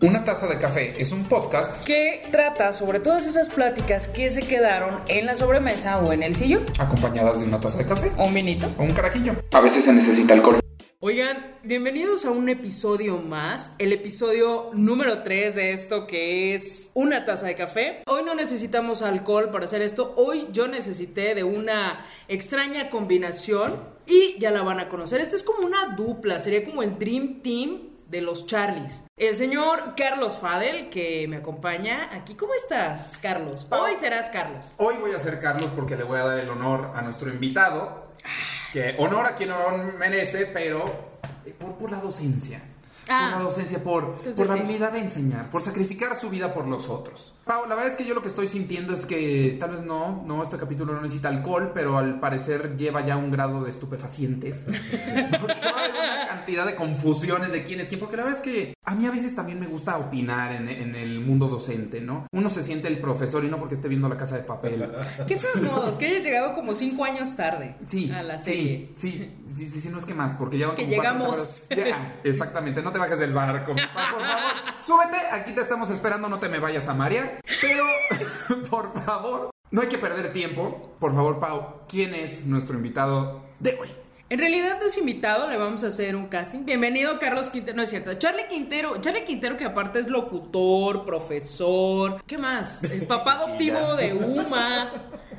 Una taza de café es un podcast que trata sobre todas esas pláticas que se quedaron en la sobremesa o en el sillón. acompañadas de una taza de café O un vinito. o un carajillo. A veces se necesita alcohol. Oigan, bienvenidos a un episodio más, el episodio número 3 de esto que es una taza de café. Hoy no necesitamos alcohol para hacer esto, hoy yo necesité de una extraña combinación y ya la van a conocer. Esto es como una dupla, sería como el Dream Team de los Charlies. El señor Carlos Fadel, que me acompaña aquí. ¿Cómo estás, Carlos? Hoy serás Carlos. Hoy voy a ser Carlos porque le voy a dar el honor a nuestro invitado. Que honor a quien honor merece, pero eh, por, por la docencia. Ah. por la docencia, por, por la habilidad de enseñar, por sacrificar su vida por los otros. Pau, la verdad es que yo lo que estoy sintiendo es que tal vez no, no, este capítulo no necesita alcohol, pero al parecer lleva ya un grado de estupefacientes. Porque va a haber una cantidad de confusiones de quién es quién. Porque la verdad es que a mí a veces también me gusta opinar en, en el mundo docente, ¿no? Uno se siente el profesor y no porque esté viendo la casa de papel. ¿Qué son los modos? Que hayas llegado como cinco años tarde Sí, a la serie. sí, sí, sí, sí, sí, no es que más, porque ya Que llegamos. Ya, exactamente, no te bajes del barco. Por favor, súbete, aquí te estamos esperando, no te me vayas a marear. Pero, por favor, no hay que perder tiempo. Por favor, Pau, ¿quién es nuestro invitado de hoy? En realidad no es invitado, le vamos a hacer un casting. Bienvenido Carlos Quintero, no es cierto, Charlie Quintero, Charlie Quintero que aparte es locutor, profesor, ¿qué más? El papá adoptivo de Uma,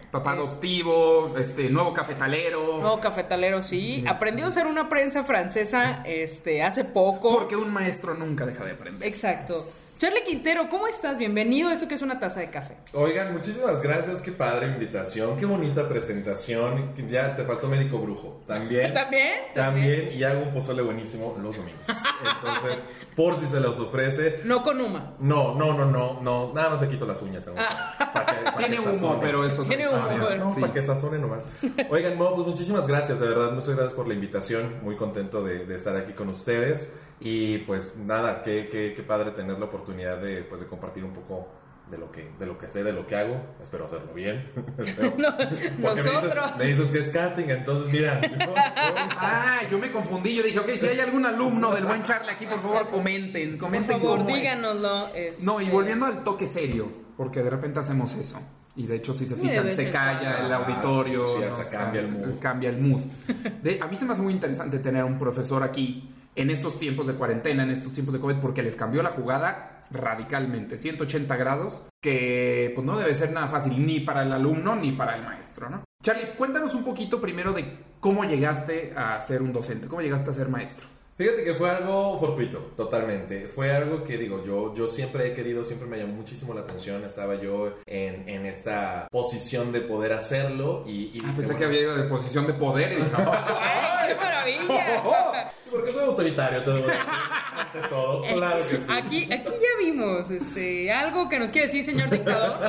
Papá Es- adoptivo, este, nuevo cafetalero. no, cafetalero sí, aprendió a hacer una prensa francesa este, hace poco. Porque un maestro nunca deja de aprender. Exacto. Charlie Quintero, ¿cómo estás? Bienvenido a esto que es una taza de café. Oigan, muchísimas gracias, qué padre invitación, qué bonita presentación. Ya te faltó médico brujo. También. ¿También? También, y hago un pozole buenísimo los domingos. Entonces, por si se los ofrece. No con Uma. No, no, no, no, no. Nada más le quito las uñas. a uno, pa' que- pa' Tiene que humo, sazone. pero eso Tiene no es humo, nada. bueno. No, Sí. para que sazone nomás. Oigan, no, pues muchísimas gracias, de verdad. Muchas gracias por la invitación. Muy contento de, de estar aquí con ustedes. Y pues nada, qué, qué, qué padre tener la oportunidad de, pues, de compartir un poco de lo que de lo que sé, de lo que hago. Espero hacerlo bien. Espero. No, Porque me dices- nosotros. Me dices, que es casting, entonces mira. yo soy- Ah, yo me confundí. Yo dije, ok, si hay algún alumno del buen Charlie aquí, por favor, comenten. Por Comenten favor, cómo es. díganoslo. este, No, y volviendo al toque serio, porque de repente hacemos eso. Y de hecho, si se fijan, se calla el auditorio. Ah, sí, sí, no hasta cambia el mood. Cambia el mood. De- a mí se me hace muy interesante tener a un profesor aquí en estos tiempos de cuarentena, en estos tiempos de COVID, porque les cambió la jugada radicalmente, 180 grados, que pues no debe ser nada fácil ni para el alumno ni para el maestro, ¿no? Charlie, cuéntanos un poquito primero de cómo llegaste a ser un docente, cómo llegaste a ser maestro. Fíjate que fue algo fortuito, totalmente. Fue algo que digo, yo, yo siempre he querido, siempre me llamó muchísimo la atención. Estaba yo en, en esta posición de poder hacerlo y... y Ah, dije, pensé que bueno, había ido de posición de poder y dije, ¡Ay, qué maravilla! Sí, porque soy autoritario, te debo decir. ante todo. Claro que sí. Aquí, aquí ya vimos este, algo que nos quiere decir, señor dictador.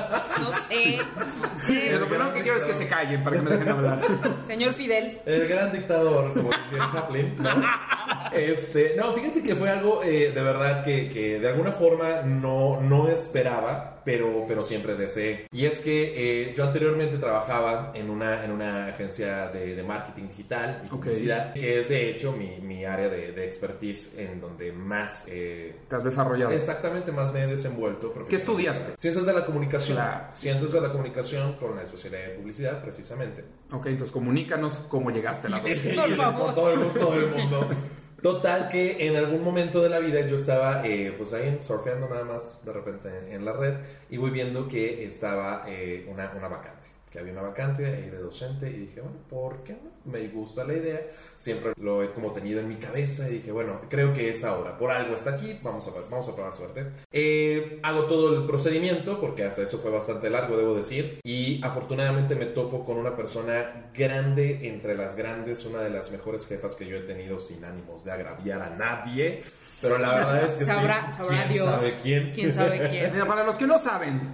No sé. no sé. lo primero que quiero es que se callen para que me dejen hablar. Señor Fidel. El gran dictador, como Chaplin, ¿no? Este, no, fíjate que fue algo eh, de verdad que, que de alguna forma no, no esperaba, pero, pero siempre deseé. Y es que eh, yo anteriormente trabajaba en una, en una agencia de, de marketing digital y Ok. publicidad, que es de hecho mi, mi área de, de expertise en donde más... eh, Te has desarrollado. Exactamente, más me he desenvuelto. ¿Qué estudiaste? Ciencias de la comunicación. Claro. Ciencias de la comunicación con la especialidad de publicidad, precisamente. Ok, entonces comunícanos cómo llegaste a la. Por favor. Todo el gusto del mundo. Total que en algún momento de la vida yo estaba eh, pues ahí surfeando nada más de repente en, la red y voy viendo que estaba eh, una, una vacante, que había una vacante ahí de docente y dije, bueno, ¿por qué no? Me gusta la idea, siempre lo he como tenido en mi cabeza y dije, bueno, creo que es ahora, por algo está aquí, vamos a, vamos a probar suerte. Eh, hago todo el procedimiento porque hasta eso fue bastante largo, debo decir, y afortunadamente me topo con una persona grande entre las grandes, una de las mejores jefas que yo he tenido sin ánimos de agraviar a nadie, pero la verdad es que Sabrá, sí, sabrá ¿quién Dios. sabe quién? ¿Quién sabe quién? Mira, para los que no saben,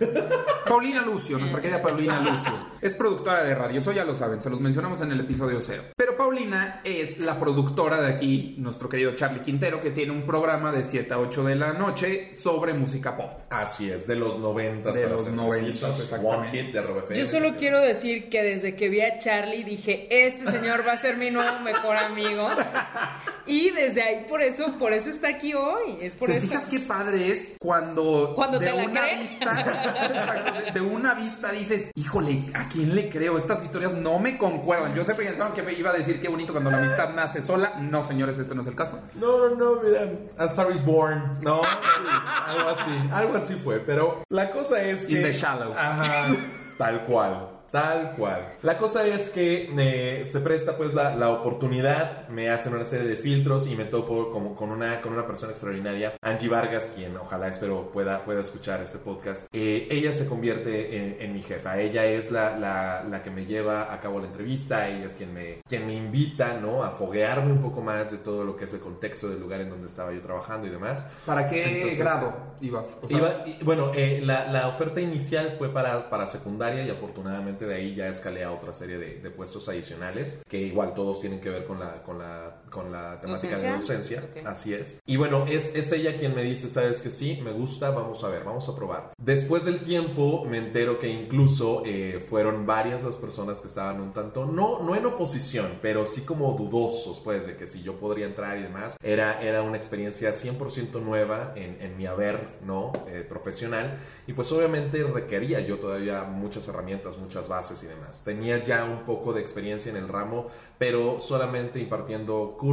Paulina Lucio, nuestra querida Paulina Lucio, es productora de radio, eso ya lo saben, se los mencionamos en el episodio cero. Pero Paulina es la productora de aquí, nuestro querido Charlie Quintero, que tiene un programa de 7 a 8 de la noche sobre música pop. Así es, de los noventas. De para los ser noventas, precisos, exactamente. One hit de Rob. Yo solo quiero decir que desde que vi a Charlie dije, este señor va a ser mi nuevo mejor amigo. y desde ahí, por eso, por eso está aquí hoy. Es por ¿Te eso. fijas qué padre es cuando, Cuando de te la una crees. vista, de, de una vista dices, híjole, ¿a quién le creo? Estas historias no me concuerdan. Yo sé pensaban que me iba a decir qué bonito cuando la amistad nace sola. No, señores, este no es el caso. No, no, no, mira, A Star is Born. No, sí, algo así, algo así fue. Pero la cosa es que. In the shallow. Ajá, tal cual. Tal cual. La cosa es que eh, se presta pues la, la oportunidad, me hacen una serie de filtros y me topo como, con, una, con una persona extraordinaria, Angie Vargas, quien ojalá espero pueda, pueda escuchar este podcast. Eh, ella se convierte en, en mi jefa, ella es la, la, la que me lleva a cabo la entrevista, ella es quien me, quien me invita ¿no? a foguearme un poco más de todo lo que es el contexto del lugar en donde estaba yo trabajando y demás. ¿Para qué Entonces, grado ibas? O sea, Iba- y, bueno, eh, la, la oferta inicial fue para, para secundaria y afortunadamente de ahí ya escalé a otra serie de, de puestos adicionales que igual todos tienen que ver con la, con la, con la temática de ¿Docencia? docencia. Ok. Así es. Y bueno, es, es ella quien me dice, sabes que sí, me gusta, vamos a ver, vamos a probar. Después del tiempo me entero que incluso eh, fueron varias las personas que estaban un tanto, no, no en oposición, pero sí como dudosos, pues, de que si yo podría entrar y demás. Era, era una experiencia 100% nueva en, en mi haber, ¿no? Eh, profesional. Y pues obviamente requería yo todavía muchas herramientas, muchas bases y demás. Tenía ya un poco de experiencia en el ramo, pero solamente impartiendo cursos,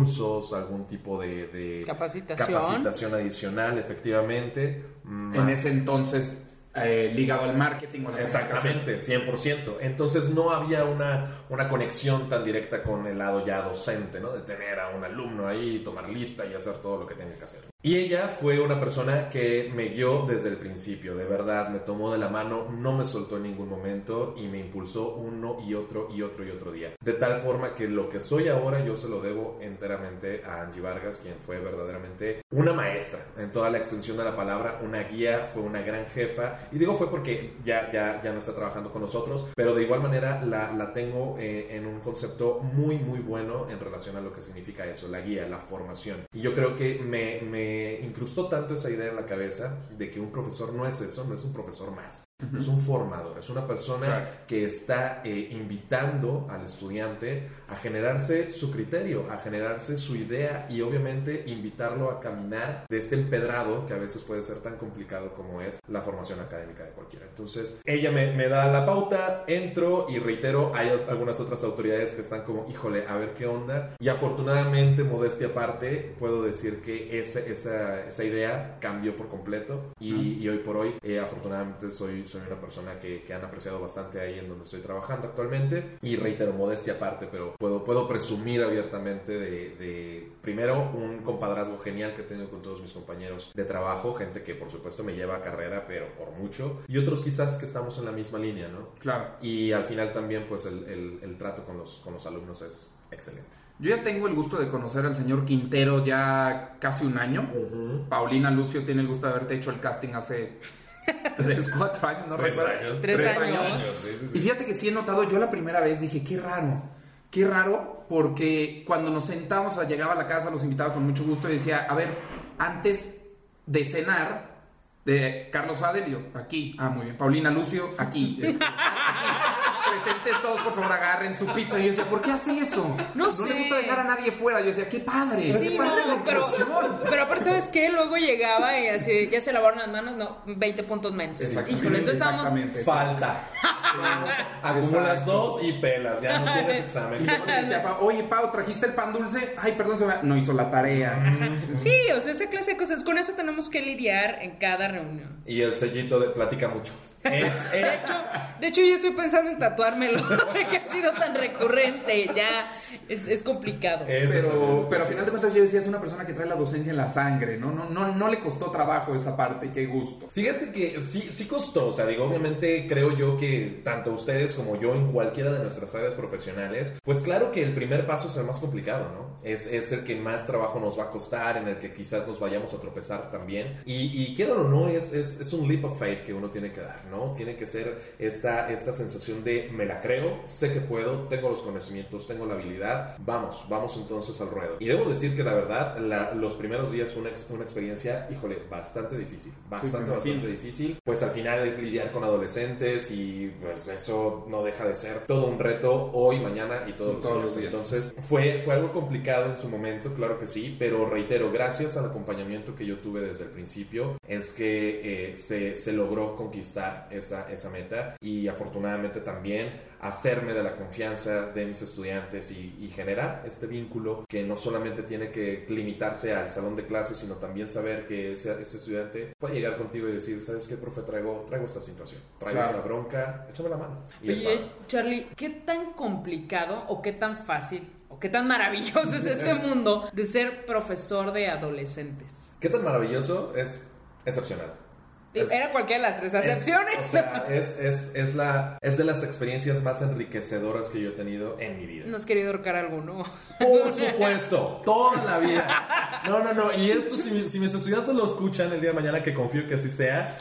algún tipo de, de Capacitación. capacitación adicional, efectivamente. en ese entonces, eh, ligado al marketing o la. Exactamente, 100%. Entonces no había una, una conexión tan directa con el lado ya docente, ¿no? De tener a un alumno ahí, tomar lista y hacer todo lo que tenía que hacer. Y ella fue una persona que me guió desde el principio, de verdad, me tomó de la mano, no me soltó en ningún momento y me impulsó uno y otro y otro y otro día. De tal forma que lo que soy ahora yo se lo debo enteramente a Angie Vargas, quien fue verdaderamente una maestra en toda la extensión de la palabra, una guía, fue una gran jefa. Y digo fue porque ya, ya, ya no está trabajando con nosotros, pero de igual manera la, la tengo eh, en un concepto muy, muy bueno en relación a lo que significa eso, la guía, la formación. Y yo creo que me, me incrustó tanto esa idea en la cabeza de que un profesor no es eso, no es un profesor más. Es un formador, es una persona Claro. que está eh, invitando al estudiante a generarse su criterio, a generarse su idea y obviamente invitarlo a caminar de este empedrado que a veces puede ser tan complicado como es la formación académica de cualquiera. Entonces, ella me, me da la pauta, entro y reitero, hay algunas otras autoridades que están como, híjole, a ver qué onda. Y afortunadamente, modestia aparte, puedo decir que esa, esa, esa idea cambió por completo y, y hoy por hoy, eh, afortunadamente, soy, soy una persona que, que han apreciado bastante ahí en donde estoy trabajando actualmente. Y reitero, modestia aparte, pero puedo, puedo presumir abiertamente de, de, primero, un compadrazgo genial que tengo con todos mis compañeros de trabajo, gente que por supuesto me lleva a carrera, pero por mucho, y otros quizás que estamos en la misma línea, ¿no? Claro. Y al final también, pues el, el- el trato con los, con los alumnos es excelente. Yo ya tengo el gusto de conocer al señor Quintero ya casi un año. Paulina Lucio tiene el gusto de haberte hecho el casting hace 3, 4 años, no Tres recuerdo. años. Tres años. sí, sí, sí. Y fíjate que sí he notado, yo la primera vez dije, qué raro, qué raro, porque cuando nos sentamos, o sea, llegaba a la casa, los invitaba con mucho gusto y decía, a ver, antes de cenar, de Carlos Adelio, aquí, ah, muy bien, Paulina Lucio, aquí, este, aquí. presentes todos, por favor, agarren su pizza. Y yo decía, ¿por qué hace eso? No le sé. gusta dejar a nadie fuera. Yo decía, qué padre, Sí, qué padre la no, pero, pero aparte, ¿sabes qué? Luego llegaba y así, ya se lavaron las manos, no, 20 puntos menos. Exactamente, Híjole, entonces estábamos... exactamente. Falta. Acumulas Exacto. dos y pelas, ya no tienes examen. le decía, oye, Pau, ¿trajiste el pan dulce? Ay, perdón, se me... no hizo la tarea. Sí, o sea, esa clase de cosas, con eso tenemos que lidiar en cada reunión. Y el sellito de platica mucho. Es, es- De hecho, de hecho yo estoy pensando en tatuármelo, que ha sido tan recurrente, ya es, es complicado. es- Pero, pero a final de cuentas yo decía, es una persona que trae la docencia en la sangre, ¿no? No, no, no le costó trabajo esa parte, qué gusto. Fíjate que sí, sí costó, o sea, digo, obviamente creo yo que tanto ustedes como yo en cualquiera de nuestras áreas profesionales, pues claro que el primer paso es el más complicado, ¿no? Es, es el que más trabajo nos va a costar, en el que quizás nos vayamos a tropezar también. Y, y quiero o no, es, es, es un leap of faith que uno tiene que dar, ¿no? Tiene que ser esta, esta sensación de me la creo, sé que puedo, tengo los conocimientos, tengo la habilidad, vamos, vamos entonces al ruedo. Y debo decir que la verdad, los primeros días fue una, una, experiencia, híjole, bastante difícil, bastante, bastante difícil, pues al final es lidiar con adolescentes y pues eso no deja de ser todo un reto hoy, mañana y todos, los, días. Entonces fue, fue algo complicado en su momento, claro que sí, pero reitero, gracias al acompañamiento que yo tuve desde el principio, es que eh, se, se, logró conquistar esa, esa meta y afortunadamente también hacerme de la confianza de mis estudiantes y, y, generar este vínculo que no solamente tiene que limitarse al salón de clases, sino también saber que ese, ese estudiante puede llegar contigo y decir, ¿sabes qué, profe? Traigo, traigo esta situación, traigo esta bronca, échame la mano. Oye, Charlie, ¿qué tan complicado o qué tan fácil o qué tan maravilloso es este mundo de ser profesor de adolescentes? ¿Qué tan maravilloso? Es excepcional. Era cualquiera de las tres acepciones. Es, o sea, es, es, es, la, es de las experiencias más enriquecedoras que yo he tenido en mi vida. ¿No has querido ahorcar alguno? Por supuesto, toda la vida. No, no, no. Y esto, si, si mis estudiantes lo escuchan el día de mañana, que confío que así sea,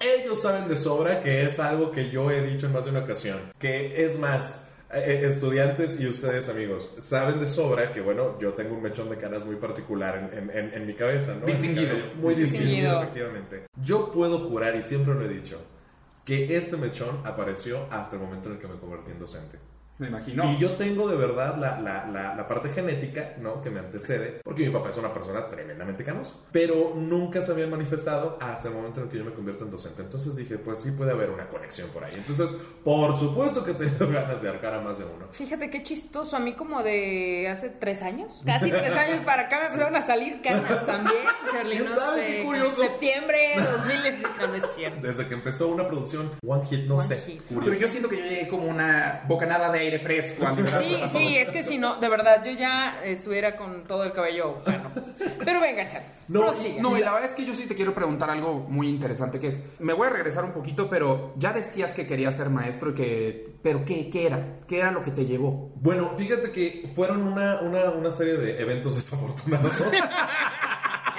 ellos saben de sobra que es algo que yo he dicho en más de una ocasión. Que es más eh, estudiantes y ustedes amigos, saben de sobra que, bueno, yo tengo un mechón de canas muy particular en, en, en mi cabeza, ¿no? Distinguido. Muy distinguido. efectivamente. Yo puedo jurar, y siempre lo he dicho, que este mechón apareció hasta el momento en el que me convertí en docente. Me imagino. Y yo tengo de verdad la, la, la, parte genética, ¿no? Que me antecede, porque mi papá es una persona tremendamente canosa. Pero nunca se había manifestado hasta el momento en el que yo me convierto en docente. Entonces dije, pues sí puede haber una conexión por ahí. Entonces, por supuesto que he tenido ganas de arcar a más de uno. Fíjate qué chistoso. A mí como de hace tres años, casi tres años para acá me empezaron a salir canas también, Charlie. ¿Quién sabe? Qué curioso. Septiembre 2000, no, es cierto. Desde que empezó una producción One Hit, no sé. Pero yo siento que yo llegué como una bocanada de fresco. Sí, sí, es que si no, de verdad, yo ya estuviera con todo el cabello bueno. Pero venga, Chan. No, no, y la verdad es que yo sí te quiero preguntar algo muy interesante que es, me voy a regresar un poquito, pero ya decías que querías ser maestro y que, pero ¿qué, qué era? ¿Qué era lo que te llevó? Bueno, fíjate que fueron una, una, una serie de eventos desafortunados.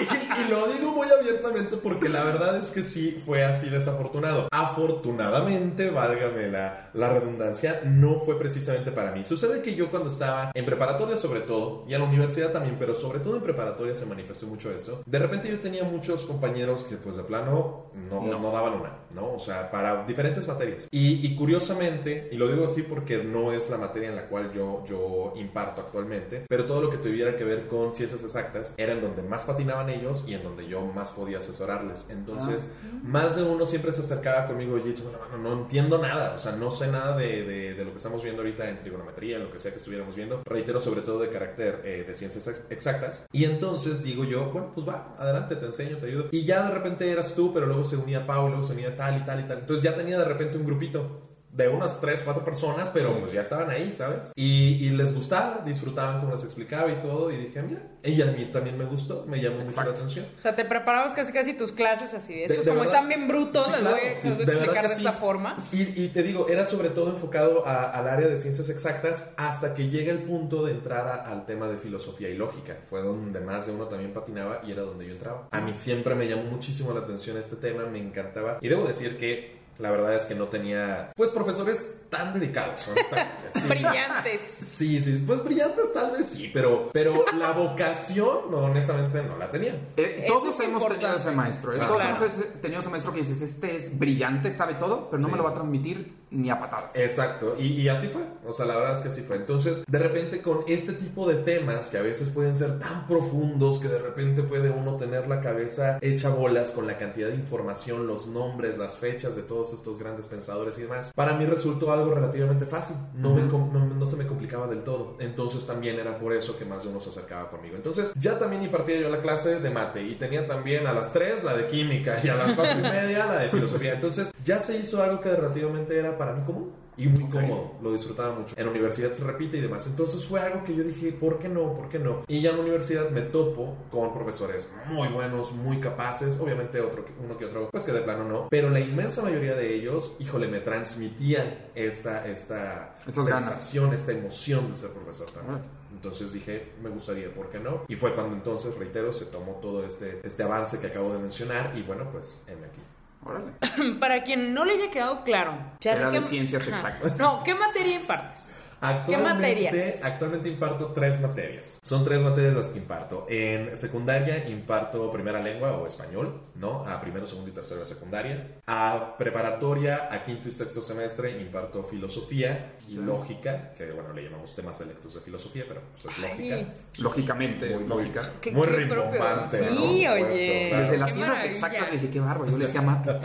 y, lo digo muy abiertamente porque la verdad es que sí fue así desafortunado. Afortunadamente, válgame la, la redundancia, no fue precisamente para mí. Sucede que yo cuando estaba en preparatoria sobre todo, y en la universidad también, pero sobre todo en preparatoria se manifestó mucho esto, de repente yo tenía muchos compañeros que pues de plano no, no. daban una, ¿no? O sea, para diferentes materias. Y, y, curiosamente, y lo digo así porque no es la materia en la cual yo, yo imparto actualmente, pero todo lo que tuviera que ver con ciencias exactas era en donde más patinaban ellos y en donde yo más podía asesorarles. Entonces, ah, más de uno siempre se acercaba conmigo, y bueno, no entiendo nada, o sea, no sé nada de, de, lo que estamos viendo ahorita en trigonometría, en lo que sea que estuviéramos viendo, reitero, sobre todo de carácter eh, de ciencias exactas. Y entonces digo yo, bueno, pues va, adelante, te enseño, te ayudo. Y ya de repente eras tú, pero luego se unía Pau, luego se unía tal y tal y tal. Entonces ya tenía de repente un grupito de unas 3, 4 personas, pero pues ya estaban ahí, ¿sabes? Y, y, les gustaba, disfrutaban como les explicaba y todo, y dije, mira, ella a mí también me gustó, me llamó mucho la atención. O sea, te preparabas casi casi tus clases así, de estos como están bien brutos, les, voy, a explicar de, esta forma. Y, y, te digo, era sobre todo enfocado al área de ciencias exactas hasta que llega el punto de entrar al tema de filosofía y lógica. Fue donde más de uno también patinaba y era donde yo entraba. A mí siempre me llamó muchísimo la atención este tema, me encantaba. Y debo decir que la verdad es que no tenía, pues, profesores tan dedicados. brillantes. Sí, sí, pues brillantes tal vez sí, pero, pero la vocación, no, honestamente, no la tenían. Eh, todos hemos tenido ese maestro. ¿eh? Todos hemos tenido ese maestro que dices, este es brillante, sabe todo, pero no me lo va a transmitir ni a patadas. Exacto, y, y, así fue. O sea, la verdad es que así fue. Entonces, de repente con este tipo de temas que a veces pueden ser tan profundos que de repente puede uno tener la cabeza hecha bolas con la cantidad de información, los nombres, las fechas de todos estos grandes pensadores y demás, para mí resultó algo relativamente fácil. No, no, se me complicaba del todo. Entonces también era por eso que más de uno se acercaba conmigo. Entonces ya también impartía yo la clase de mate y tenía también a las 3 la de química y a las 4 y media la de filosofía. Entonces ya se hizo algo que relativamente era para mí común y muy cómodo, lo disfrutaba mucho. En la universidad se repite y demás. Entonces fue algo que yo dije, ¿por qué no? ¿Por qué no? Y ya en la universidad me topo con profesores muy buenos, muy capaces, obviamente otro, uno que otro, pues que de plano no, pero la inmensa mayoría de ellos, híjole, me transmitían esta, esta sensación, esta emoción de ser profesor también. Entonces dije, me gustaría, ¿por qué no? Y fue cuando entonces, reitero, se tomó todo este, este avance que acabo de mencionar y bueno, pues, en aquí. Órale. Para quien no le haya quedado claro, Charlie, Era de ¿qué- ciencias exactas. No, ¿qué materia impartes? Actualmente, materias? actualmente imparto tres materias. Son tres materias las que imparto. En secundaria imparto primera lengua o español, ¿no? A primero, segundo y tercero de secundaria. A preparatoria, a quinto y sexto semestre imparto filosofía y lógica, que bueno, le llamamos temas selectos de filosofía, pero pues, es Ay. lógica. Lógicamente, Muy, lógica. Qué- Muy qué rimbombante. Sí, oye. claro. Desde las Qué ciencias exactas dije, qué bárbaro, yo le decía mate.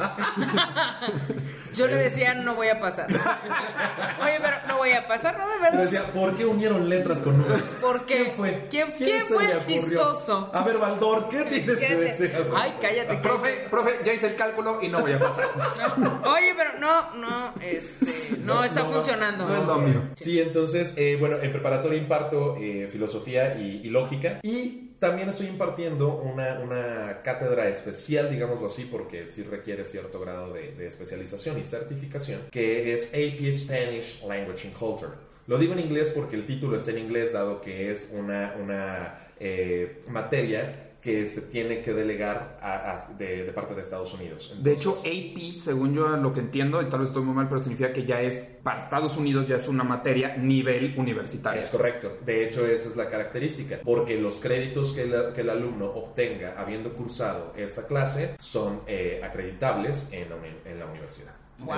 Yo le decía, no voy a pasar. Oye, pero no voy a pasar, ¿no? De Pero decía, ¿por qué unieron letras con números? ¿Por qué? ¿Quién fue? ¿Quién- quién fue el chistoso? A ver, Baldor, ¿qué tienes que ¿Qué te- decir? al Ay, cállate. Profe, profe, ya hice el cálculo y no voy a pasar. Oye, pero no, no, este, no, está no, funcionando. no es lo mío. Sí, entonces, eh, bueno, en preparatoria imparto eh, filosofía y, y lógica. Y también estoy impartiendo una, una cátedra especial, digámoslo así, porque sí requiere cierto grado de, de especialización y certificación, que es AP Spanish Language and Culture. Lo digo en inglés porque el título está en inglés, dado que es una, una eh, materia que se tiene que delegar a- a- de, de parte de Estados Unidos. De hecho, Entonces- AP, según yo lo que entiendo, y tal vez estoy muy mal, pero significa que ya es, para Estados Unidos, ya es una materia nivel universitario. Es correcto. De hecho, esa es la característica. Porque los créditos que el, que el alumno obtenga habiendo cursado esta clase son eh, acreditables en la, en la universidad.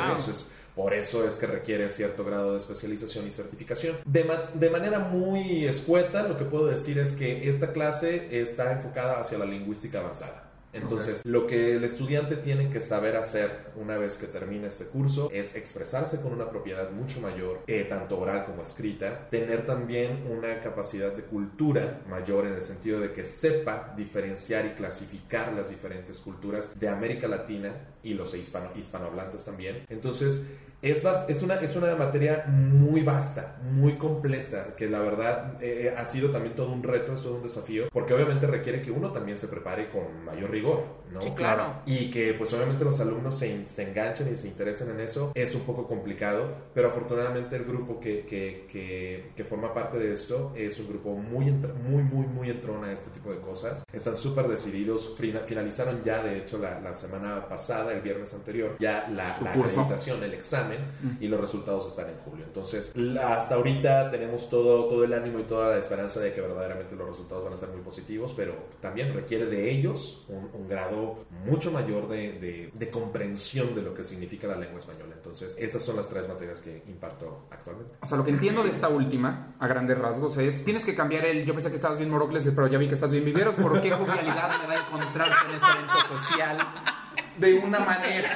Entonces, por eso es que requiere cierto grado de especialización y certificación. De, ma- de manera muy escueta, lo que puedo decir es que esta clase está enfocada hacia la lingüística avanzada. Entonces, lo que el estudiante tiene que saber hacer una vez que termine este curso es expresarse con una propiedad mucho mayor, eh, tanto oral como escrita, tener también una capacidad de cultura mayor en el sentido de que sepa diferenciar y clasificar las diferentes culturas de América Latina y los hispano, hispanohablantes también. Entonces, es, va- es, una, es una materia muy vasta, muy completa, que la verdad eh, ha sido también todo un reto, es todo un desafío, porque obviamente requiere que uno también se prepare con mayor rigor, ¿no? Sí, claro. Y que pues obviamente los alumnos se, in- se enganchen y se interesen en eso es un poco complicado, pero afortunadamente el grupo que, que, que, que forma parte de esto es un grupo muy, muy, muy, muy entrona a este tipo de cosas. Están súper decididos, fina- finalizaron ya de hecho la, la semana pasada, el viernes anterior, ya la, la acreditación, el examen y los resultados están en julio. Entonces, hasta ahorita tenemos todo, todo el ánimo y toda la esperanza de que verdaderamente los resultados van a ser muy positivos, pero también requiere de ellos un, un grado mucho mayor de, de- de comprensión de lo que significa la lengua española. Entonces, esas son las tres materias que imparto actualmente. O sea, lo que entiendo de esta última, a grandes rasgos, es tienes que cambiar el. Yo pensé que estabas bien Morocles, pero ya vi que estás bien Viveros. ¿Por qué jovialidad me va a encontrarte en este evento social? De una manera.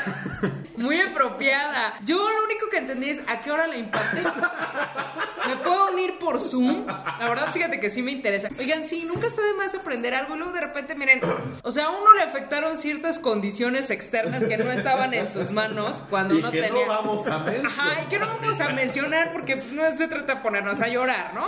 Muy apropiada. Yo lo único que entendí es a qué hora la impartes. ¿Me puedo unir por Zoom? La verdad, fíjate que sí me interesa. Oigan, sí, nunca está de más aprender algo y luego de repente, miren, o sea, a uno le afectaron ciertas condiciones externas que no estaban en sus manos cuando Y uno que tenía. no vamos a mencionar. Ajá, y que no vamos a mencionar porque pues, no se trata de ponernos a llorar, ¿no?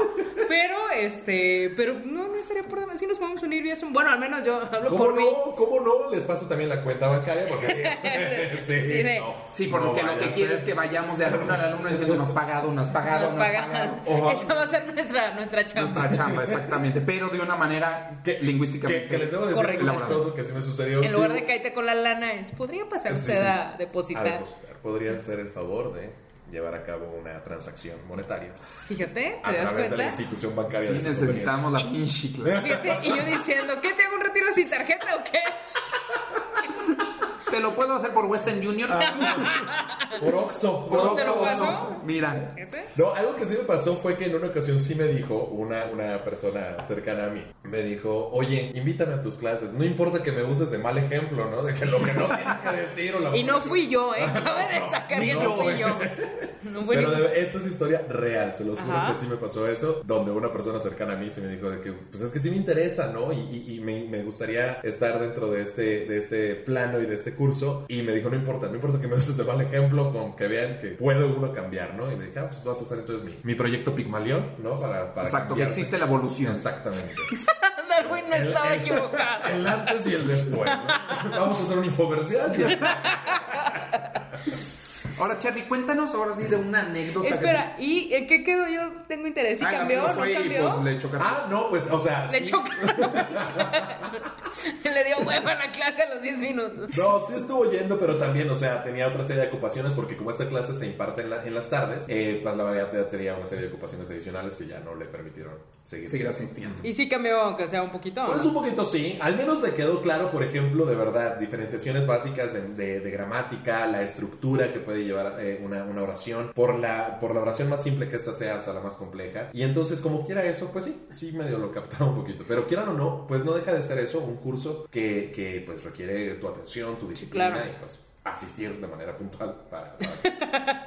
Pero, este, pero no, no estaría por demás. Sí nos podemos unir vía Zoom. Bueno, al menos yo hablo ¿Cómo por mí. no? ¿Cómo no? Les paso también la cuenta bancaria porque... sí, Sí, no, Sí, por no lo que lo vaya que a quiere ser. es que vayamos de alumno al alumno diciendo nos pagado, nos pagado, Nos Esa va a ser nuestra, nuestra chamba. Nuestra chamba, exactamente. Pero de una manera Que, lingüísticamente. que, que les debo decir Correcto. algo chistoso que sí me sucedió. En Sí, lugar de caerte con la lana es, ¿podría pasar Sí, usted sí. a a depositar? depositar. Podría ser el favor de llevar a cabo una transacción monetaria Fíjate, a ¿te das través de la institución bancaria Sí, de necesitamos la pinche clase. Fíjate, y yo diciendo, ¿qué? ¿Te hago un retiro sin tarjeta o qué? ¿Te lo puedo hacer por Western Union? Por Oxxo, por ¿Cómo te lo Oxxo? Oxxo. Mira. No, algo que sí me pasó fue que en una ocasión sí me dijo una, una persona cercana a mí. Me dijo, oye, invítame a tus clases. No importa que me uses de mal ejemplo, ¿no? De que lo que no tiene que decir o la Y no fui yo, ¿eh? Cabe destacar que no fui ¿eh? yo. No fui Pero de- esta es historia real, se los juro Ajá. que sí me pasó eso, donde una persona cercana a mí se me dijo de que, pues es que sí me interesa, ¿no? Y, y- y me, me gustaría estar dentro de este, de este plano y de este curso. Y me dijo, no importa, no importa que me uses de mal ejemplo, con que vean que puede uno cambiar, ¿no? Y le dije, ah, pues vas a hacer entonces mi, mi proyecto Pigmalión, ¿no? Para, para Exacto, que existe la evolución. Exactamente. Darwin no estaba equivocado. El antes y el después. ¿no? Vamos a hacer un infomercial. y- Ahora, Charlie, cuéntanos ahora sí de una anécdota. que- Espera, ¿y en qué quedó? Yo tengo interés. ¿Sí Ah, cambió? ¿No fue y, cambió? pues, le chocaron. Ah, no, pues, o sea. Le sí. chocaron. Le dio hueva a la clase a los 10 minutos. No, sí estuvo yendo, pero también, o sea, tenía otra serie de ocupaciones porque como esta clase se imparte en, la- en las tardes, eh, para la variedad tenía una serie de ocupaciones adicionales que ya no le permitieron seguir. Seguir asistiendo. Y sí cambió, aunque sea un poquito. ¿no? Pues un poquito sí, al menos le quedó claro, por ejemplo, de verdad, diferenciaciones básicas de, de- de gramática, la estructura que puede llevar eh, una, una oración, por la, por la oración más simple que esta sea hasta la más compleja. Y entonces, como quiera eso, pues sí, sí medio lo captaba un poquito. Pero quieran o no, pues no deja de ser eso, un curso que, que pues requiere tu atención, tu disciplina claro. y pues asistir de manera puntual para, para que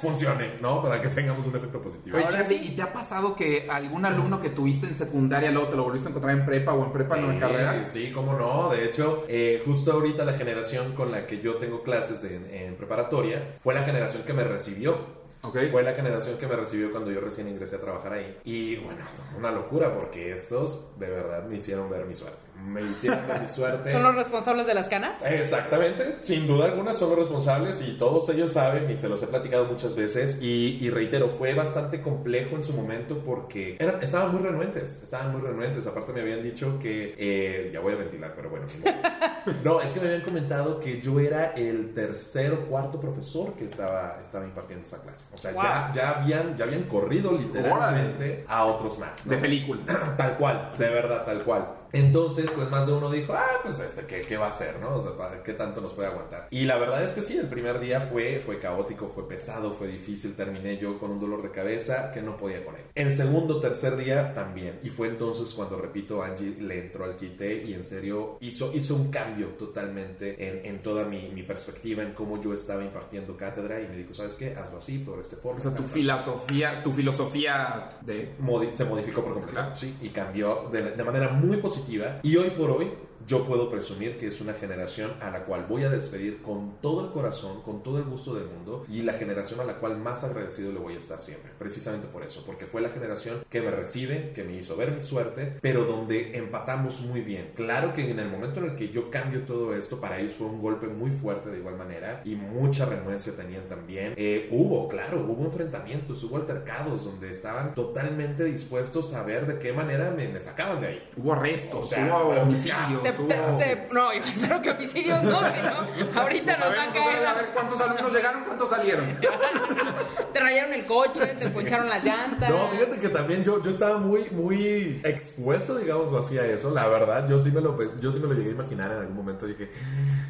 funcione, ¿no? Para que tengamos un efecto positivo. Oye, Charlie, sí. ¿y te ha pasado que algún alumno que tuviste en secundaria luego te lo volviste a encontrar en prepa o en prepa no en carrera? Sí, cómo no. De hecho, eh, justo ahorita la generación con la que yo tengo clases en, en preparatoria fue la generación que me recibió. Ok. Fue la generación que me recibió cuando yo recién ingresé a trabajar ahí. Y bueno, una locura porque estos de verdad me hicieron ver mi suerte. Me hicieron ver mi suerte. ¿Son los responsables de las canas? Exactamente, sin duda alguna son los responsables y todos ellos saben y se los he platicado muchas veces y, y reitero, fue bastante complejo en su momento porque eran- estaban muy renuentes, estaban muy renuentes, aparte me habían dicho que, eh, ya voy a ventilar, pero bueno, no, es que me habían comentado que yo era el tercer o cuarto profesor que estaba, estaba impartiendo esa clase, o sea, Wow. ya, ya, habían, ya habían corrido literalmente a otros más. ¿no? De película. Tal cual, de verdad, tal cual. Entonces, pues más de uno dijo, ah, pues este, ¿qué, qué va a hacer, no? O sea, ¿para ¿qué tanto nos puede aguantar? Y la verdad es que sí, el primer día fue, fue caótico, fue pesado, fue difícil. Terminé yo con un dolor de cabeza que no podía con él. El segundo, tercer día también. Y fue entonces cuando, repito, Angie le entró al quite y en serio hizo, hizo un cambio totalmente en, en toda mi, mi perspectiva, en cómo yo estaba impartiendo cátedra. Y me dijo, ¿sabes qué? Hazlo así, por este forma. O sea, tu tal, tal". filosofía, tu filosofía de... Modi- se modificó por completo, Claro. sí, y cambió de, de manera muy positiva. Y hoy por hoy, yo puedo presumir que es una generación a la cual voy a despedir con todo el corazón, con todo el gusto del mundo, y la generación a la cual más agradecido le voy a estar siempre. Precisamente por eso, porque fue la generación que me recibe, que me hizo ver mi suerte, pero donde empatamos muy bien. Claro que en el momento en el que yo cambio todo esto, para ellos fue un golpe muy fuerte de igual manera, y mucha renuencia tenían también. Eh, hubo, claro, hubo enfrentamientos, hubo altercados donde estaban totalmente dispuestos a ver de qué manera me, me sacaban de ahí. Hubo arrestos, O sea, hubo homicidios, Te- hubo... te- te- no, yo espero que homicidios no, si no, ahorita No nos va a caer a ver cuántos alumnos llegaron, cuántos salieron. Te rayaron el coche, te poncharon las llantas. No, fíjate que también yo, yo estaba muy, muy expuesto, digamos, así a eso. La verdad, yo sí, me lo, yo sí me lo llegué a imaginar en algún momento. Dije,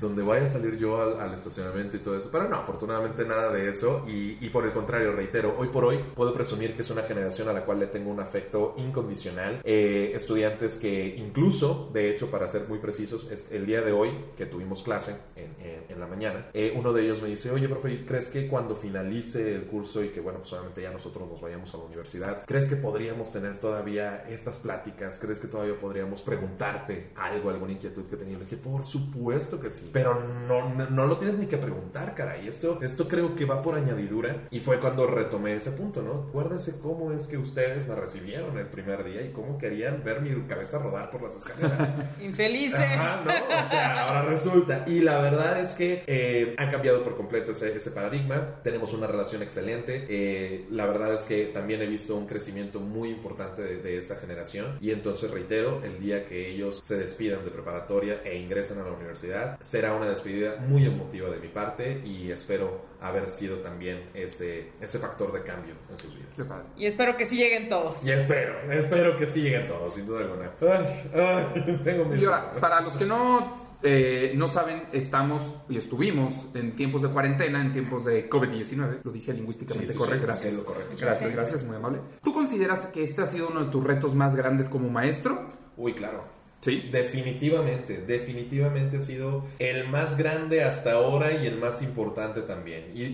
donde vaya a salir yo al, estacionamiento y todo eso. Pero no, afortunadamente nada de eso. Y, y por el contrario, reitero, hoy por hoy puedo presumir que es una generación a la cual le tengo un afecto incondicional. Eh, estudiantes que incluso, de hecho, para ser muy precisos, el día de hoy que tuvimos clase en, en- en la mañana, eh, uno de ellos me dice, oye, profe, ¿crees que cuando finalice el curso y que, bueno, pues obviamente ya nosotros nos vayamos a la universidad, ¿crees que podríamos tener todavía estas pláticas? ¿Crees que todavía podríamos preguntarte algo, alguna inquietud que tenía? Le dije, por supuesto que sí, pero no, no, no lo tienes ni que preguntar, caray. Esto, esto creo que va por añadidura y fue cuando retomé ese punto, ¿no? Acuérdense cómo es que ustedes me recibieron el primer día y cómo querían ver mi cabeza rodar por las escaleras. Infelices. Ajá, ¿no? O sea, ahora resulta. Y la verdad es que eh, han cambiado por completo ese, ese paradigma. Tenemos una relación excelente. Eh, la verdad es que también he visto un crecimiento muy importante de, de esa generación. Y entonces reitero, el día que ellos se despidan de preparatoria e ingresen a la universidad, será una despedida muy emotiva de mi parte y espero haber sido también ese, ese factor de cambio en sus vidas. Y espero que sí lleguen todos. Y espero, espero que sí lleguen todos, sin duda alguna. Ay, ay, tengo mis- Y ahora, para los que no, eh, no saben, estamos y estuvimos en tiempos de cuarentena, en tiempos de COVID-19. Lo dije lingüísticamente Sí, sí, correcto, sí, gracias. sí, lo correcto. Gracias, gracias, muy amable. ¿Tú consideras que este ha sido uno de tus retos más grandes como maestro? Uy, claro. Sí. Definitivamente, definitivamente ha sido el más grande hasta ahora y el más importante también. Y, y-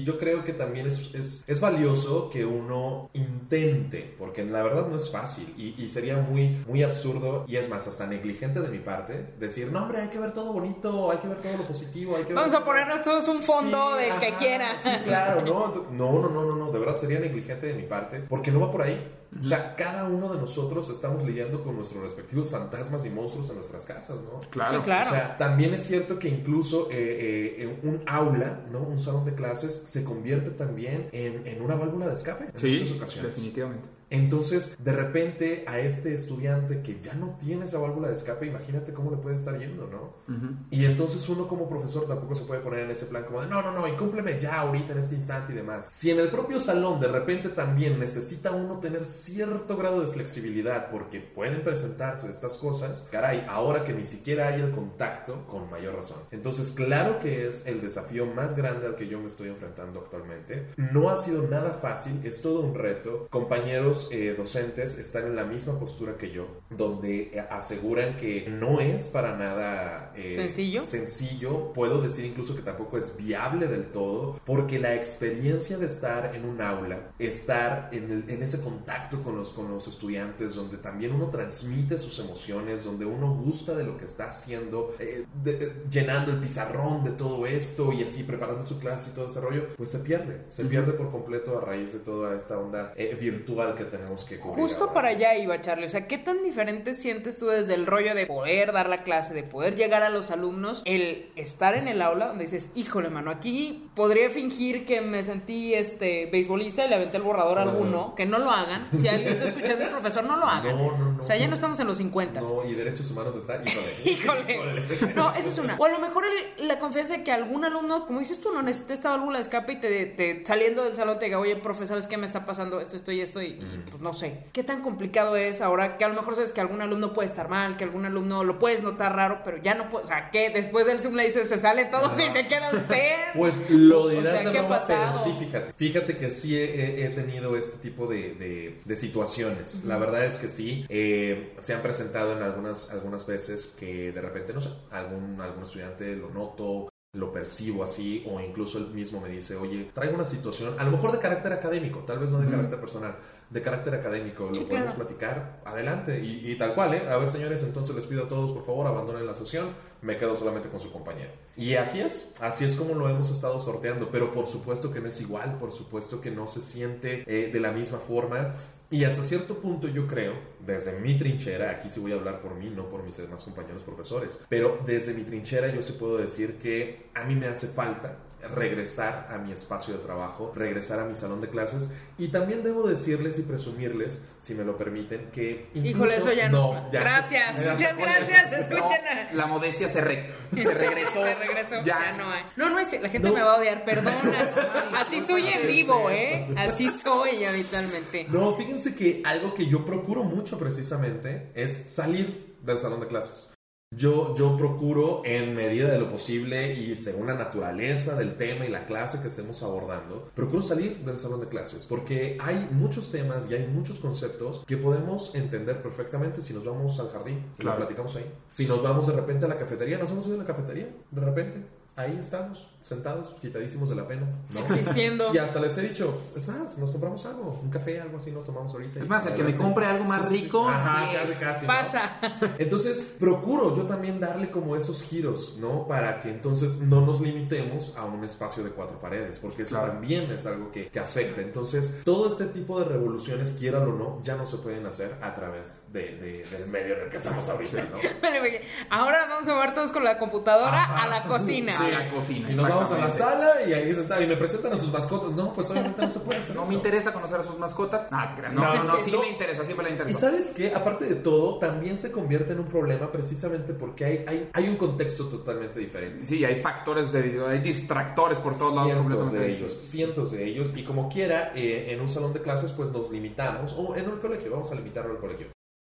y yo creo que también es, es, es valioso que uno intente, porque la verdad no es fácil y, y sería muy, muy absurdo y es más, hasta negligente de mi parte decir, no hombre, hay que ver todo bonito, hay que ver todo lo positivo, hay que ver Vamos a ponernos todos un fondo Sí, del que quiera. Sí, claro, no, no, no, no, no, de verdad sería negligente de mi parte, porque no va por ahí. O sea, cada uno de nosotros estamos lidiando con nuestros respectivos fantasmas y monstruos en nuestras casas, ¿no? Claro. Sí, claro. O sea, también es cierto que incluso eh, eh, en un aula, ¿no? Un salón de clases se convierte también en, en una válvula de escape en Sí, muchas ocasiones. definitivamente. Entonces, de repente, a este estudiante que ya no tiene esa válvula de escape, imagínate cómo le puede estar yendo, ¿no? Ujú. Y entonces uno como profesor tampoco se puede poner en ese plan como de, no, no, no, y cúmpleme ya ahorita en este instante y demás. Si en el propio salón de repente también necesita uno tener cierto grado de flexibilidad porque pueden presentarse estas cosas, caray, ahora que ni siquiera hay el contacto, con mayor razón. Entonces, claro que es el desafío más grande al que yo me estoy enfrentando actualmente. No ha sido nada fácil, es todo un reto. Compañeros eh, docentes están en la misma postura que yo, donde eh, aseguran que no es para nada eh, ¿Sencillo? sencillo. Puedo decir incluso que tampoco es viable del todo, porque la experiencia de estar en un aula, estar en, el- en ese contacto con los, con los estudiantes, donde también uno transmite sus emociones, donde uno gusta de lo que está haciendo, eh, de- de- llenando el pizarrón de todo esto y así preparando su clase y todo ese rollo, pues se pierde, se pierde por completo a raíz de toda esta onda eh, virtual que tenemos que cubrir. Justo ahora. para allá iba, Charlie. O sea, ¿qué tan diferente sientes tú desde el rollo de poder dar la clase, de poder llegar a los alumnos, el estar en el aula donde dices, híjole, mano, aquí podría fingir que me sentí este beisbolista y le aventé el borrador a alguno, que no lo hagan. Si alguien está escuchando el profesor, no lo hagan. No, no, no. O sea, ya no estamos en los 50. No, y derechos humanos está, híjole. Híjole. No, esa es una. O a lo mejor el- la confianza de que algún alumno, como dices tú, no necesita esta válvula de escape y te, te- saliendo del salón te diga, oye, profe, ¿sabes qué me está pasando? Esto, esto y esto. Y, y, pues no sé. ¿Qué tan complicado es ahora que a lo mejor sabes que algún alumno puede estar mal, que algún alumno lo puedes notar raro, pero ya no puede. O sea, que después del Zoom le dices, se sale todo y se queda usted. Pues lo dirás O sea, ¿qué ha pero sí, fíjate. Fíjate que sí he, he tenido este tipo de, de- de situaciones. La verdad es que sí. eh, se han presentado en algunas, algunas veces que de repente, no sé, algún, algún estudiante lo noto, lo percibo así, o incluso él mismo me dice, oye, traigo una situación, a lo mejor de carácter académico, tal vez no de carácter personal, de carácter académico, Sí, lo podemos claro. platicar, adelante. Y, y tal cual, ¿eh? A ver, señores, entonces les pido a todos, por favor, abandonen la sesión, me quedo solamente con su compañero. Y así es, así es como lo hemos estado sorteando, pero por supuesto que no es igual, por supuesto que no se siente eh, de la misma forma. Y hasta cierto punto yo creo, desde mi trinchera, aquí sí voy a hablar por mí, no por mis demás compañeros profesores, pero desde mi trinchera yo sí puedo decir que a mí me hace falta regresar a mi espacio de trabajo, regresar a mi salón de clases y también debo decirles y presumirles, si me lo permiten, que incluso- Híjole, eso ya no. ya- gracias, muchas gracias. Escuchen. a- La modestia se, re- se regresó. Se regresó. Ya. Ya, no hay. No, no es. La gente No. me va a odiar. Perdón. Así, así soy en vivo, ¿eh? Así soy habitualmente. No, fíjense que algo que yo procuro mucho precisamente es salir del salón de clases. Yo, yo procuro en medida de lo posible y según la naturaleza del tema y la clase que estemos abordando, procuro salir del salón de clases porque hay muchos temas y hay muchos conceptos que podemos entender perfectamente si nos vamos al jardín y Claro. lo platicamos ahí. Si nos vamos de repente a la cafetería, nos hemos ido a la cafetería, de repente. Ahí estamos, sentados, quitadísimos de la pena. ¿no? Existiendo. Y hasta les he dicho, es más, nos compramos algo, un café, algo así nos tomamos ahorita. Es más, el que me compre algo más Sí, sí, sí. rico, Ajá, casi, casi. ¿no? Pasa. Entonces, procuro yo también darle como esos giros, ¿no? Para que entonces no nos limitemos a un espacio de cuatro paredes, porque eso Claro. también es algo que, que afecta. Entonces, todo este tipo de revoluciones, quieran o no, ya no se pueden hacer a través de, de- del medio en el que estamos ahorita, ¿no? Ahora nos vamos a mover todos con la computadora Ajá. a la cocina. A la cocina. Y nos vamos a la sala y ahí sentado y me presentan a sus mascotas. No, pues obviamente no se puede hacer No eso. me interesa conocer a sus mascotas. Creas. no, No, no, no, sí, sí no. me interesa, siempre le Y interesa. sabes qué, aparte de todo, también se convierte en un problema precisamente porque hay, hay, hay un contexto totalmente diferente. Sí, hay factores de. Hay distractores por todos lados cientos completamente de ellos, cientos de ellos, y como quiera, eh, en un salón de clases, pues nos limitamos, o en el colegio, vamos a limitarlo al colegio.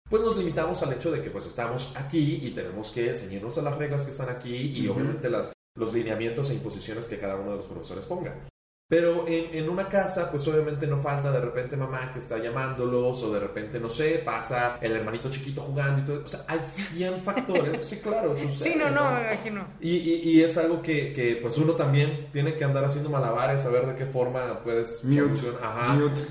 Pues nos limitamos al hecho de que pues estamos aquí y tenemos que ceñirnos a las reglas que están aquí y obviamente las, los lineamientos e imposiciones que cada uno de los profesores ponga. Pero en, en una casa, pues obviamente no falta de repente mamá que está llamándolos, o de repente, no sé, pasa el hermanito chiquito jugando y todo. O sea, hay 100 factores. Sí, claro, sucede, Sí, no, no, me imagino. y, y- y es algo que, que, pues uno también tiene que andar haciendo malabares, saber de qué forma puedes Mute. Ajá. Mute.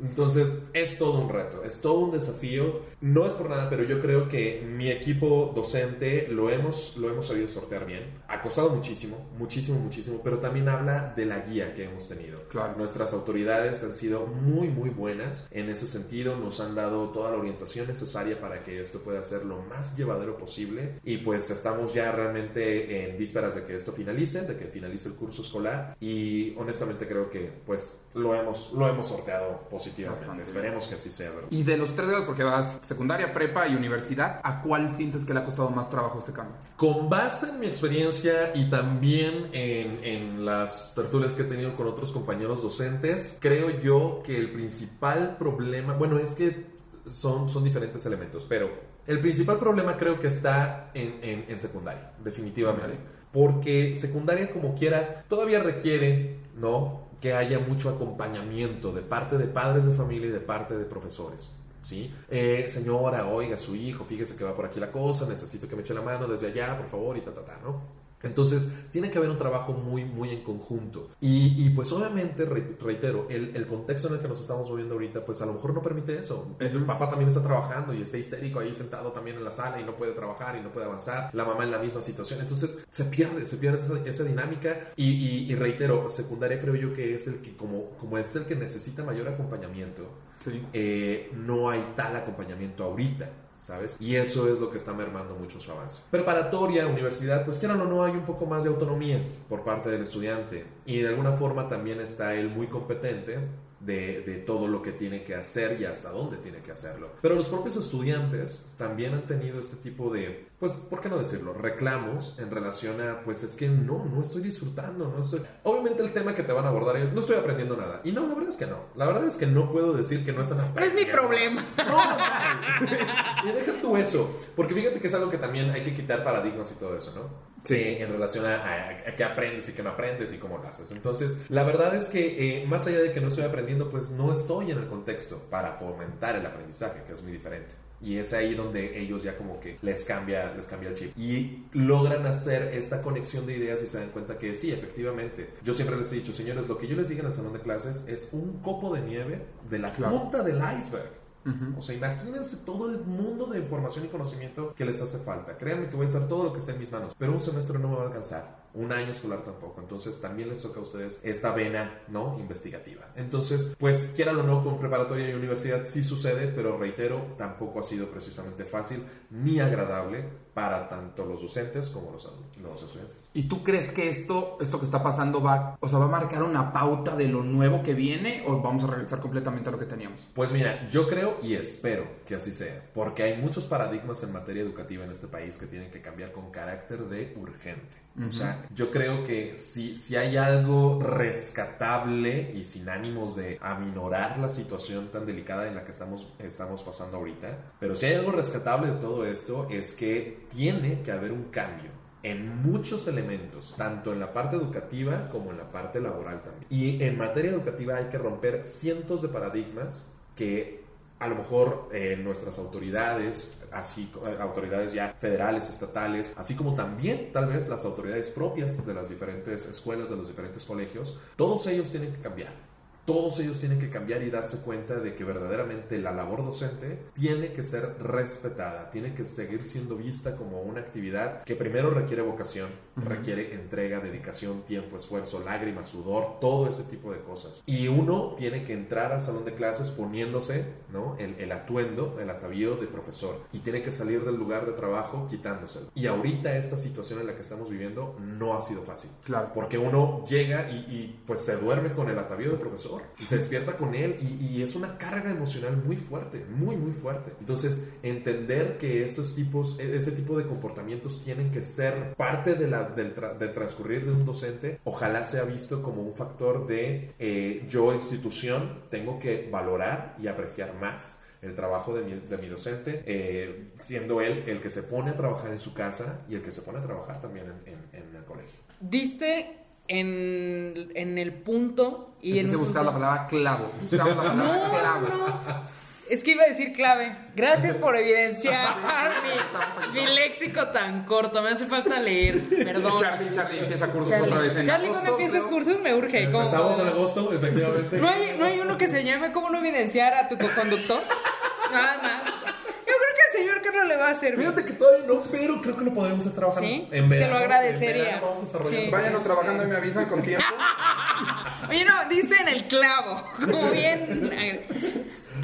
Entonces es todo un reto, es todo un desafío. No es por nada, pero yo creo que mi equipo docente lo hemos, lo hemos sabido sortear bien. Ha costado muchísimo, muchísimo, muchísimo, pero también habla de la guía que hemos hemos tenido. Claro. Nuestras autoridades han sido muy, muy buenas en ese sentido, nos han dado toda la orientación necesaria para que esto pueda ser lo más llevadero posible y pues estamos ya realmente en vísperas de que esto finalice, de que finalice el curso escolar y honestamente creo que pues lo hemos, lo hemos sorteado positivamente. Bastante Esperemos que así sea, ¿verdad? Y de los tres grados, porque vas secundaria, prepa y universidad, ¿a cuál sientes que le ha costado más trabajo este cambio? Con base en mi experiencia y también en, en las tertulias que he tenido con otros compañeros docentes, creo yo que el principal problema, bueno, es que son, son diferentes elementos, pero el principal problema creo que está en, en, en secundaria, definitivamente. Secundaria. Porque secundaria como quiera todavía requiere, ¿no? Que haya mucho acompañamiento de parte de padres de familia y de parte de profesores. ¿Sí? Eh, señora, oiga, su hijo, fíjese que va por aquí la cosa, necesito que me eche la mano desde allá, por favor, y ta, ta, ta, ¿no? Entonces, tiene que haber un trabajo muy, muy en conjunto. Y, y pues obviamente, re- reitero, el, el contexto en el que nos estamos moviendo ahorita, pues a lo mejor no permite eso. El papá también está trabajando y está histérico ahí sentado también en la sala y no puede trabajar y no puede avanzar. La mamá en la misma situación. Entonces, se pierde, se pierde esa, esa dinámica. Y, y- y reitero, secundaria creo yo que es el que, como, como es el que necesita mayor acompañamiento, Sí. eh, no hay tal acompañamiento ahorita, ¿sabes? Y eso es lo que está mermando mucho su avance. Preparatoria, universidad, pues quieran o no, hay un poco más de autonomía por parte del estudiante. Y de alguna forma también está él muy competente de, de todo lo que tiene que hacer y hasta dónde tiene que hacerlo. Pero los propios estudiantes también han tenido este tipo de, pues, ¿por qué no decirlo? Reclamos en relación a, pues es que no, no estoy disfrutando, no estoy... Obviamente el tema que te van a abordar es, no estoy aprendiendo nada. Y no, la verdad es que no. La verdad es que no puedo decir que no están No es aprendiendo. mi problema. No, no. y deja tú eso. Porque fíjate que es algo que también hay que quitar paradigmas y todo eso, ¿no? Sí. Eh, en relación a, a- a qué aprendes y qué no aprendes y cómo lo haces. Entonces, la verdad es que eh, más allá de que no estoy aprendiendo, pues no estoy en el contexto para fomentar el aprendizaje, que es muy diferente. Y es ahí donde ellos ya como que les cambia, les cambia el chip. Y logran hacer esta conexión de ideas y se dan cuenta que sí, efectivamente. Yo siempre les he dicho, señores, lo que yo les diga en el salón de clases es un copo de nieve de la Claro. punta del iceberg. O sea, imagínense todo el mundo de información y conocimiento que les hace falta. Créanme que voy a hacer todo lo que esté en mis manos, pero un semestre no me va a alcanzar, un año escolar tampoco. Entonces también les toca a ustedes esta vena, ¿no? Investigativa. Entonces, pues quieran o no, con preparatoria y universidad sí sucede, pero reitero, tampoco ha sido precisamente fácil ni agradable para tanto los docentes como los, los estudiantes. ¿Y tú crees que esto, esto que está pasando va, o sea, va a marcar una pauta de lo nuevo que viene o vamos a regresar completamente a lo que teníamos? Pues mira, yo creo y espero que así sea, porque hay muchos paradigmas en materia educativa en este país que tienen que cambiar con carácter de urgente. O sea, yo creo que si, si hay algo rescatable y sin ánimos de aminorar la situación tan delicada en la que estamos, estamos pasando ahorita, pero si hay algo rescatable de todo esto es que tiene que haber un cambio en muchos elementos, tanto en la parte educativa como en la parte laboral también. Y en materia educativa hay que romper cientos de paradigmas que a lo mejor eh, nuestras autoridades, así eh, autoridades ya federales, estatales, así como también tal vez las autoridades propias de las diferentes escuelas, de los diferentes colegios, todos ellos tienen que cambiar. Todos ellos tienen que cambiar y darse cuenta de que verdaderamente la labor docente tiene que ser respetada, tiene que seguir siendo vista como una actividad que primero requiere vocación, requiere entrega, dedicación, tiempo, esfuerzo, lágrimas, sudor, todo ese tipo de cosas. Y uno tiene que entrar al salón de clases poniéndose ¿no? el, el atuendo, el atavío de profesor y tiene que salir del lugar de trabajo quitándoselo. Y ahorita esta situación en la que estamos viviendo no ha sido fácil. Claro. Porque uno llega y, y, pues se duerme con el atavío del profesor y se despierta con él y, y es una carga emocional muy fuerte, muy, muy fuerte. Entonces, entender que esos tipos, e- ese tipo de comportamientos tienen que ser parte de la, del, tra- del transcurrir de un docente, ojalá sea visto como un factor de eh, yo institución tengo que valorar y apreciar más el trabajo de mi, de mi docente, eh, siendo él el que se pone a trabajar en su casa y el que se pone a trabajar también en, en- en el colegio. Diste en, en el punto y Pensé en que buscaba la palabra clavo. Buscaba la palabra No, clavo. no. Es que iba a decir clave. Gracias por evidenciar mi, mi léxico tan corto. Me hace falta leer. Perdón. Charlie, Charlie empieza cursos otra vez Charlie, en Charlie, agosto, cuando empiezas cursos me urge. ¿cómo? Empezamos en agosto, efectivamente. ¿No hay, no hay uno que se llame cómo no evidenciar a tu coconductor. Nada más. Yo creo que al señor Carlos le va a servir. Fíjate que todavía no, pero creo que lo podríamos estar trabajando. ¿Sí? En Te lo verano, agradecería. en verano vamos desarrollando. Sí. Váyanos trabajando y me avisan con tiempo. Oye, no, diste en el clavo. Como bien.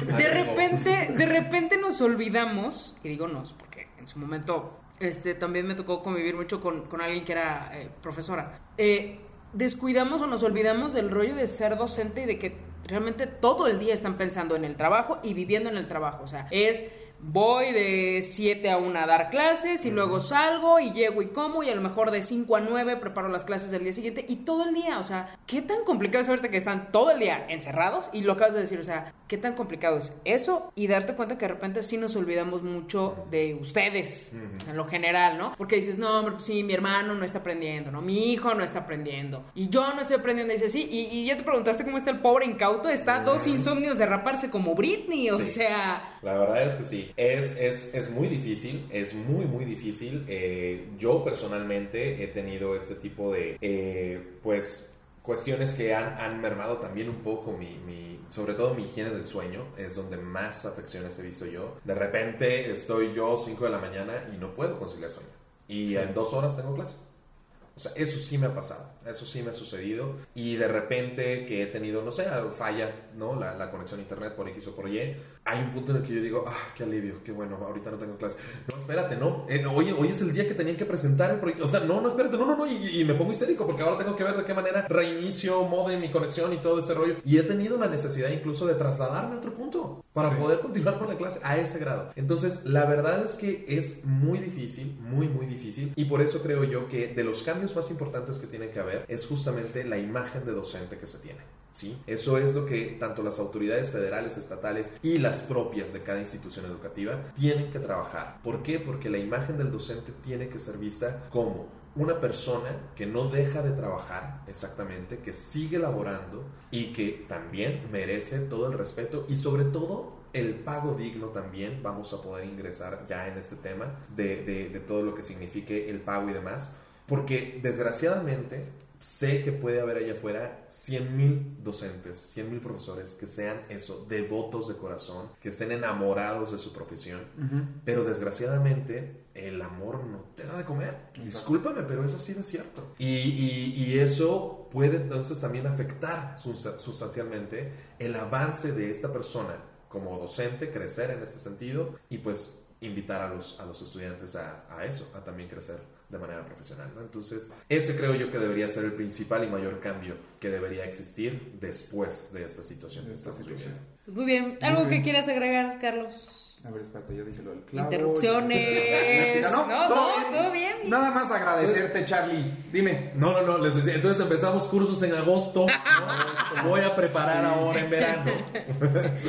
De repente, de repente nos olvidamos, y digo nos, porque en su momento este, también me tocó convivir mucho con, con alguien que era eh, profesora. Eh, descuidamos o nos olvidamos del rollo de ser docente y de que realmente todo el día están pensando en el trabajo y viviendo en el trabajo. O sea, es voy de 7 a 1 a dar clases y luego salgo y llego y como y a lo mejor de 5 a 9 preparo las clases del día siguiente y todo el día, o sea, ¿qué tan complicado es ahorita que están todo el día encerrados? Y lo acabas de decir, o sea, ¿qué tan complicado es eso? Y darte cuenta que de repente sí nos olvidamos mucho de ustedes, en lo general, ¿no? Porque dices, no, hombre, pues sí, mi hermano no está aprendiendo, ¿no? Mi hijo no está aprendiendo. Y yo no estoy aprendiendo. Y dices, sí, y, y ya te preguntaste cómo está el pobre incauto, está dos insomnios de raparse como Britney, o Sí. sea... La verdad es que sí. Es, es, es muy difícil, es muy, muy difícil. Eh, yo personalmente he tenido este tipo de, eh, pues, cuestiones que han, han mermado también un poco mi, mi, sobre todo mi higiene del sueño, es donde más afecciones he visto yo. De repente estoy yo 5 de la mañana y no puedo conciliar sueño. Y en dos horas tengo clase. O sea, eso sí me ha pasado, eso sí me ha sucedido. Y de repente que he tenido, no sé, falla, ¿no? La, la conexión a internet por X o por Y. Hay un punto en el que yo digo, ah, qué alivio, qué bueno, ahorita no tengo clase. No, espérate, no. Eh, oye, hoy es el día que tenían que presentar el proyecto. O sea, no, no, espérate, no, no, no. Y, y me pongo histérico porque ahora tengo que ver de qué manera reinicio, modem, mi conexión y todo este rollo. Y he tenido la necesidad incluso de trasladarme a otro punto para Sí. poder continuar con la clase a ese grado. Entonces, la verdad es que es muy difícil, muy, muy difícil. Y por eso creo yo que de los cambios más importantes que tiene que haber es justamente la imagen de docente que se tiene. ¿Sí? Eso es lo que tanto las autoridades federales, estatales y las propias de cada institución educativa tienen que trabajar. ¿Por qué? Porque la imagen del docente tiene que ser vista como una persona que no deja de trabajar exactamente, que sigue laborando y que también merece todo el respeto y sobre todo el pago digno también. Vamos a poder ingresar ya en este tema de, todo lo que signifique el pago y demás. Porque desgraciadamente sé que puede haber allá afuera 100 mil docentes, 100 mil profesores que sean eso, devotos de corazón, que estén enamorados de su profesión, pero desgraciadamente el amor no te da de comer. Discúlpame, pero eso sí es cierto. Y, y- y eso puede entonces también afectar sus- sustancialmente el avance de esta persona como docente, crecer en este sentido y pues invitar a los, a los estudiantes a, a eso, a también crecer de manera profesional. ¿no? Entonces, ese creo yo que debería ser el principal y mayor cambio que debería existir después de esta situación. De que esta estamos situación. viviendo. Pues muy bien. ¿Algo Muy que bien. quieras agregar, Carlos? A ver, espérate, yo dije lo del clavo. Interrupciones. No, No, todo no, bien. todo bien. Nada más agradecerte, Charlie. Dime. No, no, no, les decía, entonces empezamos cursos en agosto. ¿no? Voy a preparar ahora en verano.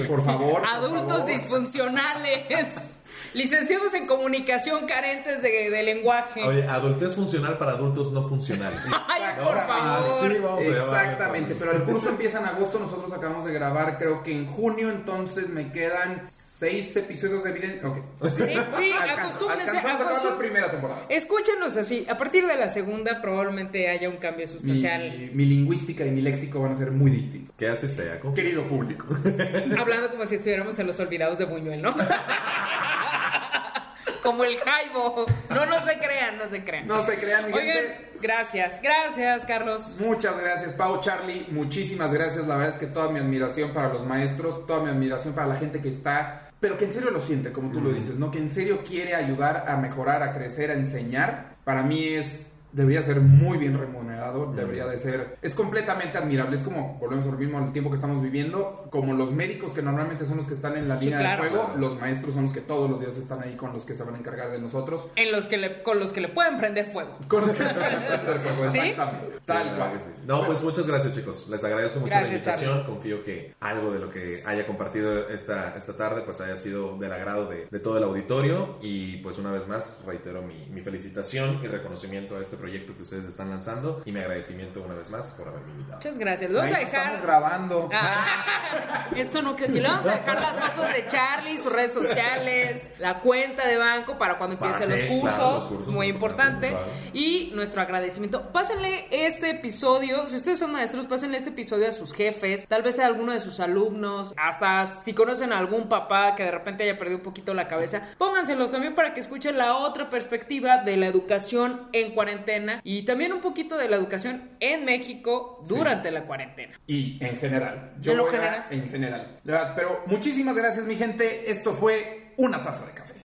Por favor. por Adultos favor. disfuncionales. Licenciados en comunicación carentes de, de lenguaje. Oye, adultez funcional para adultos no funcionales. Ay, por Exactamente. favor. Así vamos a. Exactamente, pero el curso empieza en agosto, nosotros acabamos de grabar creo que en junio, entonces me quedan seis episodios de evidencia. Ok. Sí, sí, acostúmbrense. alcanzamos a la primera temporada. Escúchenos así. A partir de la segunda probablemente haya un cambio Mi, sustancial. mi lingüística y mi léxico van a ser muy distintos. Que así sea. Querido público. Hablando como si estuviéramos en los olvidados de Buñuel, ¿no? como el Jaibo. No, no se crean, no se crean. No se crean, mi Oigan, gente. gracias, gracias, Carlos. Muchas gracias, Pau, Charlie. Muchísimas gracias. La verdad es que toda mi admiración para los maestros, toda mi admiración para la gente que está, pero que en serio lo siente, como tú lo dices, ¿no? Que en serio quiere ayudar a mejorar, a crecer, a enseñar. Para mí es. Debería ser muy bien remunerado, debería de ser... Es completamente admirable, es como, volvemos a lo mismo, el tiempo que estamos viviendo, como los médicos que normalmente son los que están en la Sí, línea claro. de fuego, Claro. los maestros son los que todos los días están ahí con los que se van a encargar de nosotros. En los que le, con los que le pueden prender fuego. Con los que van a prender fuego, ¿Sí? exactamente. Sí, Tal verdad cual. que sí. No, pues muchas gracias chicos. Les agradezco mucho Gracias, la invitación. Confío que algo de lo que haya compartido esta, esta tarde pues haya sido del agrado de, de todo el auditorio. Y pues una vez más reitero mi, mi felicitación y reconocimiento a este proyecto que ustedes están lanzando y mi agradecimiento una vez más por haberme invitado. Muchas gracias. Lo vamos Ahí a dejar. estamos grabando. Ah, esto no que le vamos a dejar las fotos de Charlie, sus redes sociales, la cuenta de banco para cuando Para- empiecen sí, los, cursos, claro, los cursos, muy muy importante. importante, claro. Y nuestro agradecimiento. Pásenle este episodio, si ustedes son maestros, pásenle este episodio a sus jefes, tal vez a alguno de sus alumnos, hasta si conocen a algún papá que de repente haya perdido un poquito la cabeza, pónganselos también para que escuchen la otra perspectiva de la educación en cuarentena y también un poquito de la educación en México durante la cuarentena. Y en general. Yo lo voy a- general. en general. Pero muchísimas gracias, mi gente. Esto fue una taza de café.